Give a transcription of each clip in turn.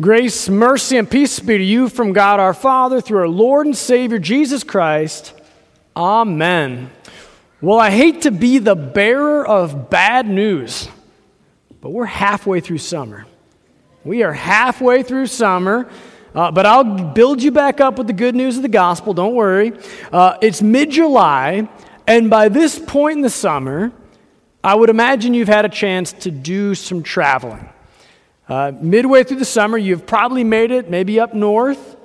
Grace, mercy, and peace be to you from God our Father through our Lord and Savior Jesus Christ. Amen. Well, I hate to be the bearer of bad news, but we're halfway through summer. We are halfway through summer, uh, but I'll build you back up with the good news of the gospel. Don't worry. Uh, it's mid July, and by this point in the summer, I would imagine you've had a chance to do some traveling. Uh, midway through the summer, you've probably made it maybe up north.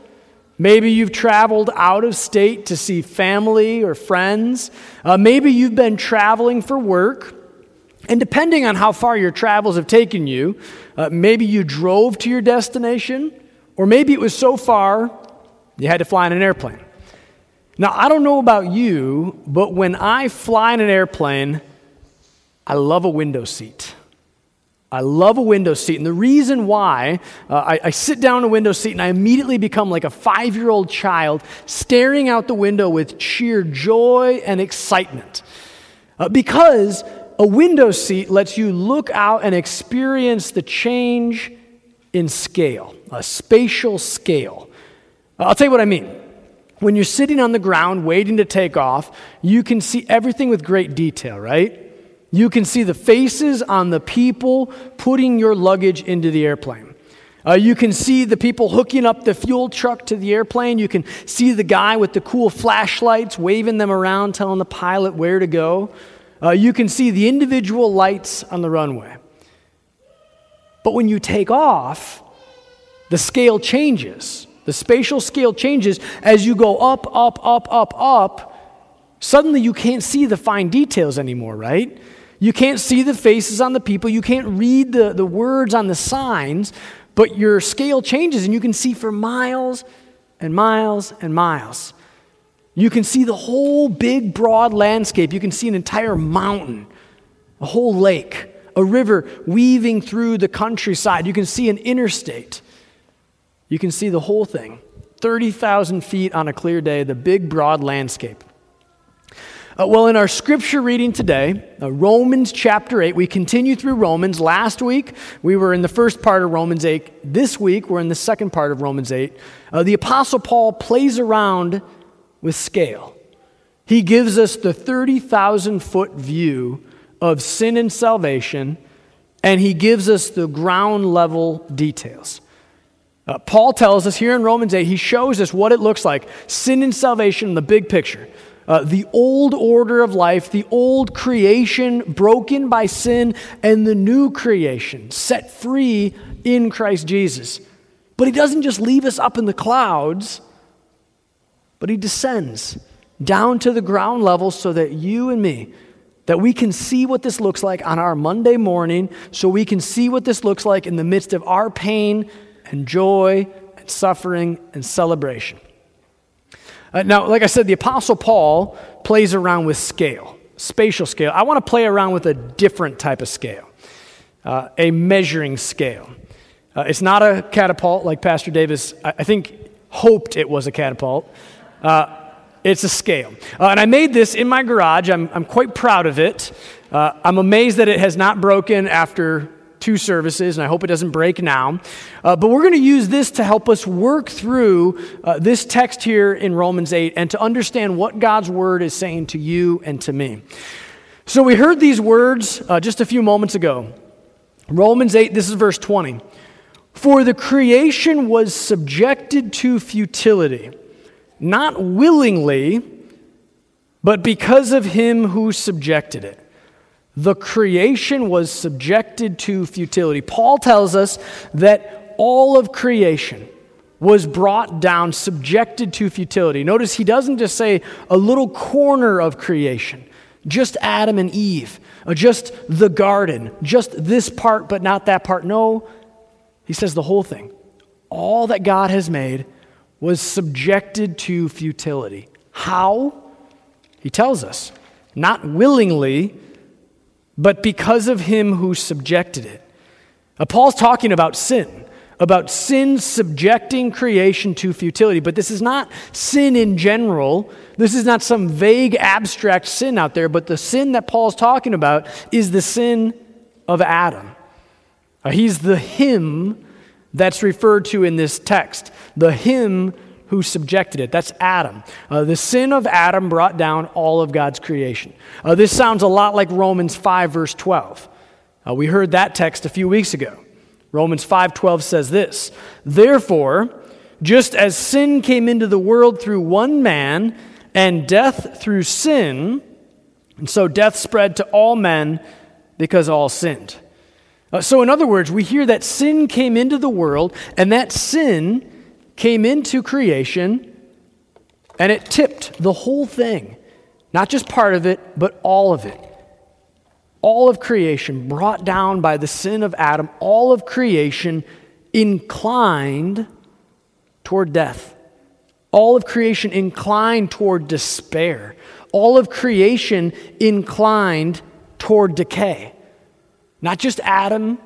Maybe you've traveled out of state to see family or friends. Uh, maybe you've been traveling for work. And depending on how far your travels have taken you, uh, maybe you drove to your destination, or maybe it was so far you had to fly in an airplane. Now, I don't know about you, but when I fly in an airplane, I love a window seat. I love a window seat. And the reason why uh, I, I, sit down in a window seat and I immediately become like a five year old child staring out the window with sheer joy and excitement. Uh, because a window seat lets you look out and experience the change in scale, a spatial scale. Uh, I'll tell you what I mean. When you're sitting on the ground waiting to take off, you can see everything with great detail, right? You can see the faces on the people putting your luggage into the airplane. Uh, you can see the people hooking up the fuel truck to the airplane. You can see the guy with the cool flashlights waving them around, telling the pilot where to go. Uh, you can see the individual lights on the runway. But when you take off, the scale changes. The spatial scale changes as you go up, up, up, up, up. Suddenly you can't see the fine details anymore, right? You can't see the faces on the people, you can't read the, the words on the signs, but your scale changes and you can see for miles and miles and miles. You can see the whole big, broad landscape. You can see an entire mountain, a whole lake, a river weaving through the countryside. You can see an interstate. You can see the whole thing 30,000 feet on a clear day, the big, broad landscape. Uh, well, in our scripture reading today, uh, Romans chapter 8, we continue through Romans. Last week, we were in the first part of Romans 8. This week, we're in the second part of Romans 8. Uh, the Apostle Paul plays around with scale. He gives us the 30,000 foot view of sin and salvation, and he gives us the ground level details. Uh, Paul tells us here in Romans 8, he shows us what it looks like sin and salvation in the big picture uh, the old order of life, the old creation broken by sin, and the new creation set free in Christ Jesus. But he doesn't just leave us up in the clouds, but he descends down to the ground level so that you and me, that we can see what this looks like on our Monday morning, so we can see what this looks like in the midst of our pain and joy and suffering and celebration. Uh, now, like I said, the Apostle Paul plays around with scale, spatial scale. I want to play around with a different type of scale, uh, a measuring scale. Uh, it's not a catapult like Pastor Davis, I, I think, hoped it was a catapult. Uh, it's a scale. Uh, and I made this in my garage. I'm, I'm quite proud of it. Uh, I'm amazed that it has not broken after two services, and I hope it doesn't break now. Uh, but we're going to use this to help us work through uh, this text here in Romans 8 and to understand what God's word is saying to you and to me. So we heard these words uh, just a few moments ago. Romans 8, this is verse 20. For the creation was subjected to futility, not willingly, but because of him who subjected it the creation was subjected to futility. Paul tells us that all of creation was brought down, subjected to futility. Notice he doesn't just say a little corner of creation, just Adam and Eve, uh, just the garden, just this part, but not that part. No, he says the whole thing. All that God has made was subjected to futility. How? He tells us. Not willingly, but because of him who subjected it. Now, Paul's talking about sin, about sin subjecting creation to futility. But this is not sin in general. This is not some vague, abstract sin out there. But the sin that Paul's talking about is the sin of Adam. Uh, he's the him that's referred to in this text. The him who subjected it. That's Adam. Uh, the sin of Adam brought down all of God's creation. Uh, this sounds a lot like Romans 5, verse 12. Uh, we heard that text a few weeks ago. Romans 5:12 says this, "Therefore, just as sin came into the world through one man, and death through sin, and so death spread to all men because all sinned." Uh, so, in other words, we hear that sin came into the world, and that sin came into creation, and it tipped the whole thing. Not just part of it, but all of it. All of creation brought down by the sin of Adam, all of creation inclined toward death. All of creation inclined toward despair. All of creation inclined toward decay. Not just Adam,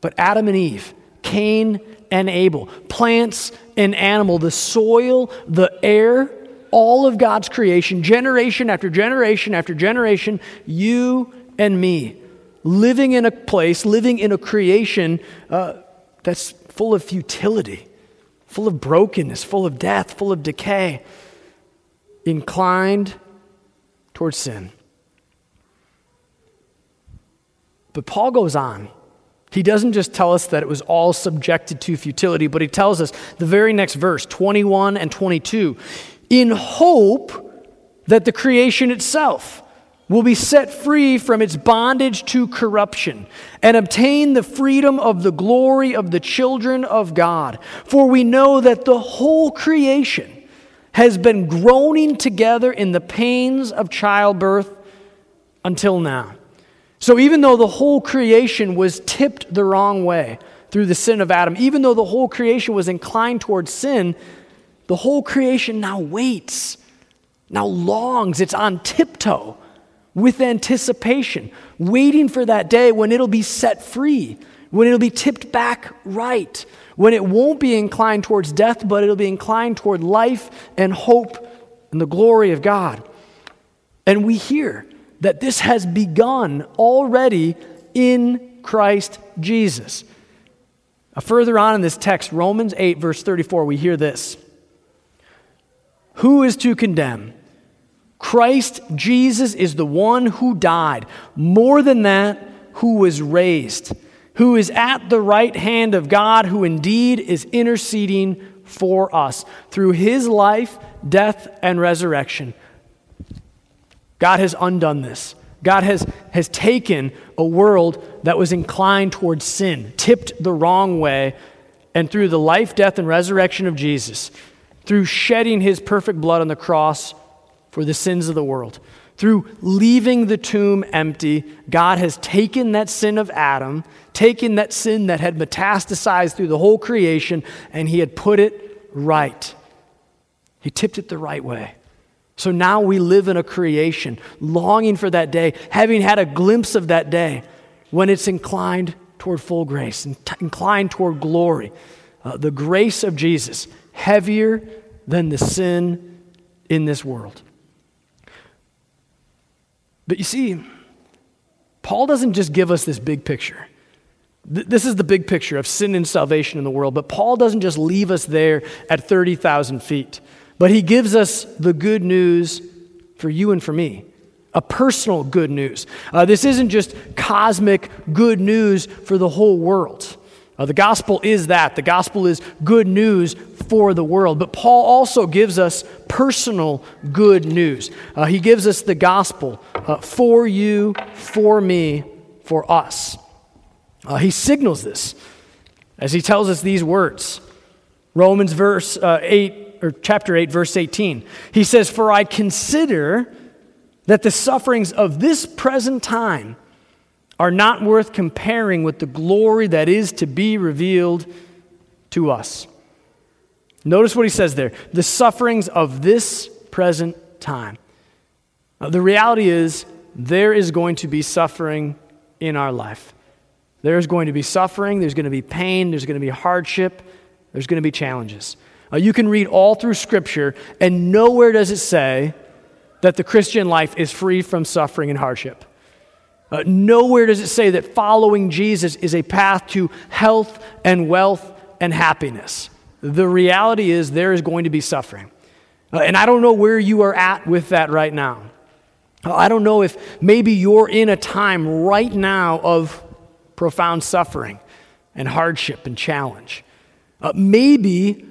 but Adam and Eve, Cain and Abel, plants and animal, the soil, the air, all of God's creation, generation after generation after generation, you and me, living in a place, living in a creation uh, that's full of futility, full of brokenness, full of death, full of decay, inclined towards sin. But Paul goes on. He doesn't just tell us that it was all subjected to futility, but he tells us the very next verse, 21 and 22, in hope that the creation itself will be set free from its bondage to corruption and obtain the freedom of the glory of the children of God. For we know that the whole creation has been groaning together in the pains of childbirth until now. So, even though the whole creation was tipped the wrong way through the sin of Adam, even though the whole creation was inclined towards sin, the whole creation now waits, now longs, it's on tiptoe with anticipation, waiting for that day when it'll be set free, when it'll be tipped back right, when it won't be inclined towards death, but it'll be inclined toward life and hope and the glory of God. And we hear that this has begun already in Christ Jesus. Further on in this text, Romans 8, verse 34, we hear this Who is to condemn? Christ Jesus is the one who died. More than that, who was raised, who is at the right hand of God, who indeed is interceding for us through his life, death, and resurrection. God has undone this. God has, has taken a world that was inclined towards sin, tipped the wrong way, and through the life, death, and resurrection of Jesus, through shedding his perfect blood on the cross for the sins of the world, through leaving the tomb empty, God has taken that sin of Adam, taken that sin that had metastasized through the whole creation, and he had put it right. He tipped it the right way. So now we live in a creation, longing for that day, having had a glimpse of that day when it's inclined toward full grace, and inclined toward glory. Uh, the grace of Jesus, heavier than the sin in this world. But you see, Paul doesn't just give us this big picture. This is the big picture of sin and salvation in the world, but Paul doesn't just leave us there at 30,000 feet. But he gives us the good news for you and for me a personal good news. Uh, this isn't just cosmic good news for the whole world. Uh, the gospel is that. The gospel is good news for the world. But Paul also gives us personal good news. Uh, he gives us the gospel uh, for you, for me, for us. Uh, he signals this as he tells us these words. Romans verse uh, 8 or chapter 8 verse 18. He says, "For I consider that the sufferings of this present time are not worth comparing with the glory that is to be revealed to us." Notice what he says there. The sufferings of this present time. Now, the reality is there is going to be suffering in our life. There's going to be suffering, there's going to be pain, there's going to be hardship, there's going to be challenges. Uh, you can read all through Scripture, and nowhere does it say that the Christian life is free from suffering and hardship. Uh, nowhere does it say that following Jesus is a path to health and wealth and happiness. The reality is there is going to be suffering. Uh, and I don't know where you are at with that right now. Uh, I don't know if maybe you're in a time right now of profound suffering and hardship and challenge. Uh, maybe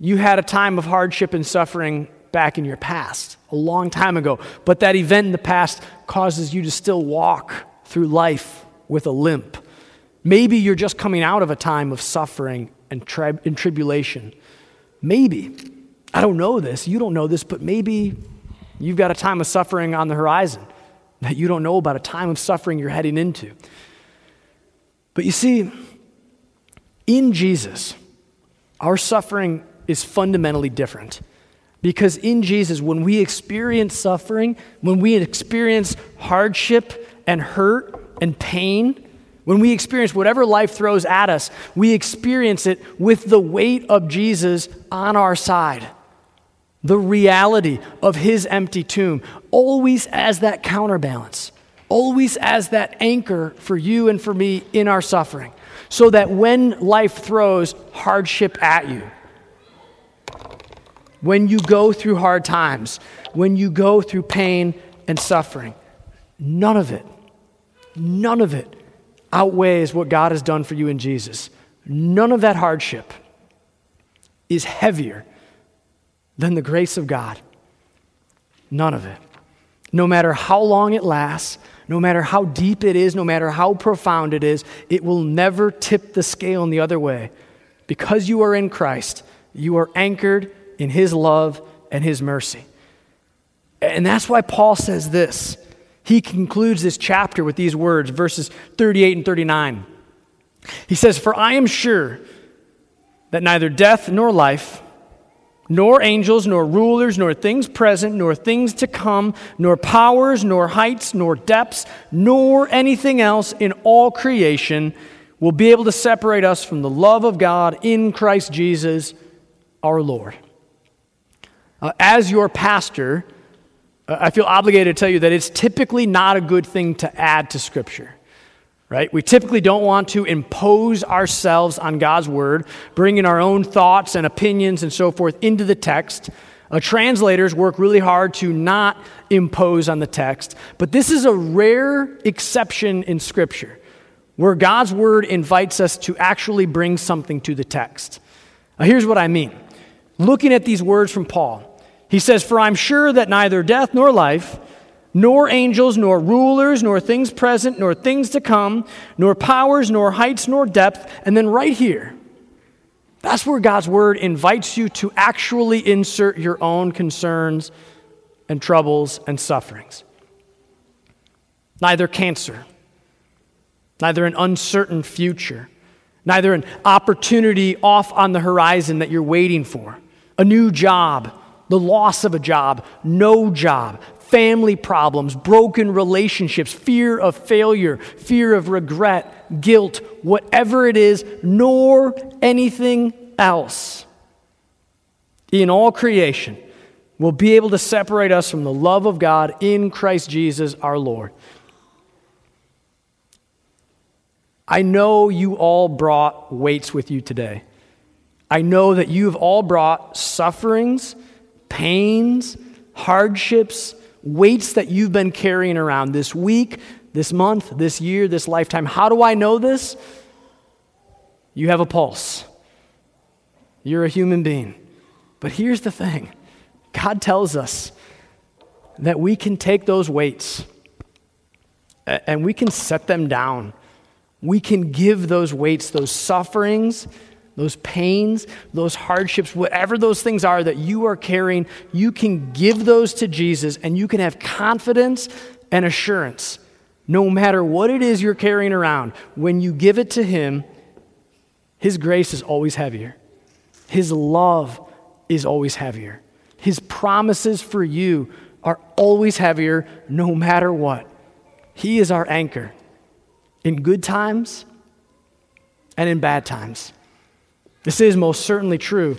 you had a time of hardship and suffering back in your past, a long time ago, but that event in the past causes you to still walk through life with a limp. Maybe you're just coming out of a time of suffering and, tri- and tribulation. Maybe. I don't know this. You don't know this, but maybe you've got a time of suffering on the horizon that you don't know about, a time of suffering you're heading into. But you see, in Jesus, our suffering is fundamentally different. Because in Jesus, when we experience suffering, when we experience hardship and hurt and pain, when we experience whatever life throws at us, we experience it with the weight of Jesus on our side. The reality of his empty tomb, always as that counterbalance, always as that anchor for you and for me in our suffering, so that when life throws hardship at you, when you go through hard times, when you go through pain and suffering, none of it, none of it outweighs what God has done for you in Jesus. None of that hardship is heavier than the grace of God. None of it. No matter how long it lasts, no matter how deep it is, no matter how profound it is, it will never tip the scale in the other way. Because you are in Christ, you are anchored in His love and His mercy. And that's why Paul says this. He concludes this chapter with these words, verses 38 and 39. He says, For I am sure that neither death nor life, nor angels, nor rulers, nor things present, nor things to come, nor powers, nor heights, nor depths, nor anything else in all creation will be able to separate us from the love of God in Christ Jesus our Lord. Uh, as your pastor, uh, I feel obligated to tell you that it's typically not a good thing to add to Scripture. Right? We typically don't want to impose ourselves on God's Word, bringing our own thoughts and opinions and so forth into the text. Uh, translators work really hard to not impose on the text, but this is a rare exception in Scripture where God's Word invites us to actually bring something to the text. Now, here's what I mean. Looking at these words from Paul, he says, For I'm sure that neither death nor life, nor angels, nor rulers, nor things present, nor things to come, nor powers, nor heights, nor depth. And then right here, that's where God's word invites you to actually insert your own concerns and troubles and sufferings. Neither cancer, neither an uncertain future, neither an opportunity off on the horizon that you're waiting for, a new job, the loss of a job, no job, family problems, broken relationships, fear of failure, fear of regret, guilt, whatever it is, nor anything else in all creation will be able to separate us from the love of God in Christ Jesus our Lord. I know you all brought weights with you today. I know that you've all brought sufferings pains, hardships, weights that you've been carrying around this week, this month, this year, this lifetime. How do I know this? You have a pulse. You're a human being. But here's the thing God tells us that we can take those weights and we can set them down. We can give those weights, those sufferings, those pains, those hardships, whatever those things are that you are carrying, you can give those to Jesus and you can have confidence and assurance. No matter what it is you're carrying around, when you give it to Him, His grace is always heavier. His love is always heavier. His promises for you are always heavier no matter what. He is our anchor in good times and in bad times. This is most certainly true.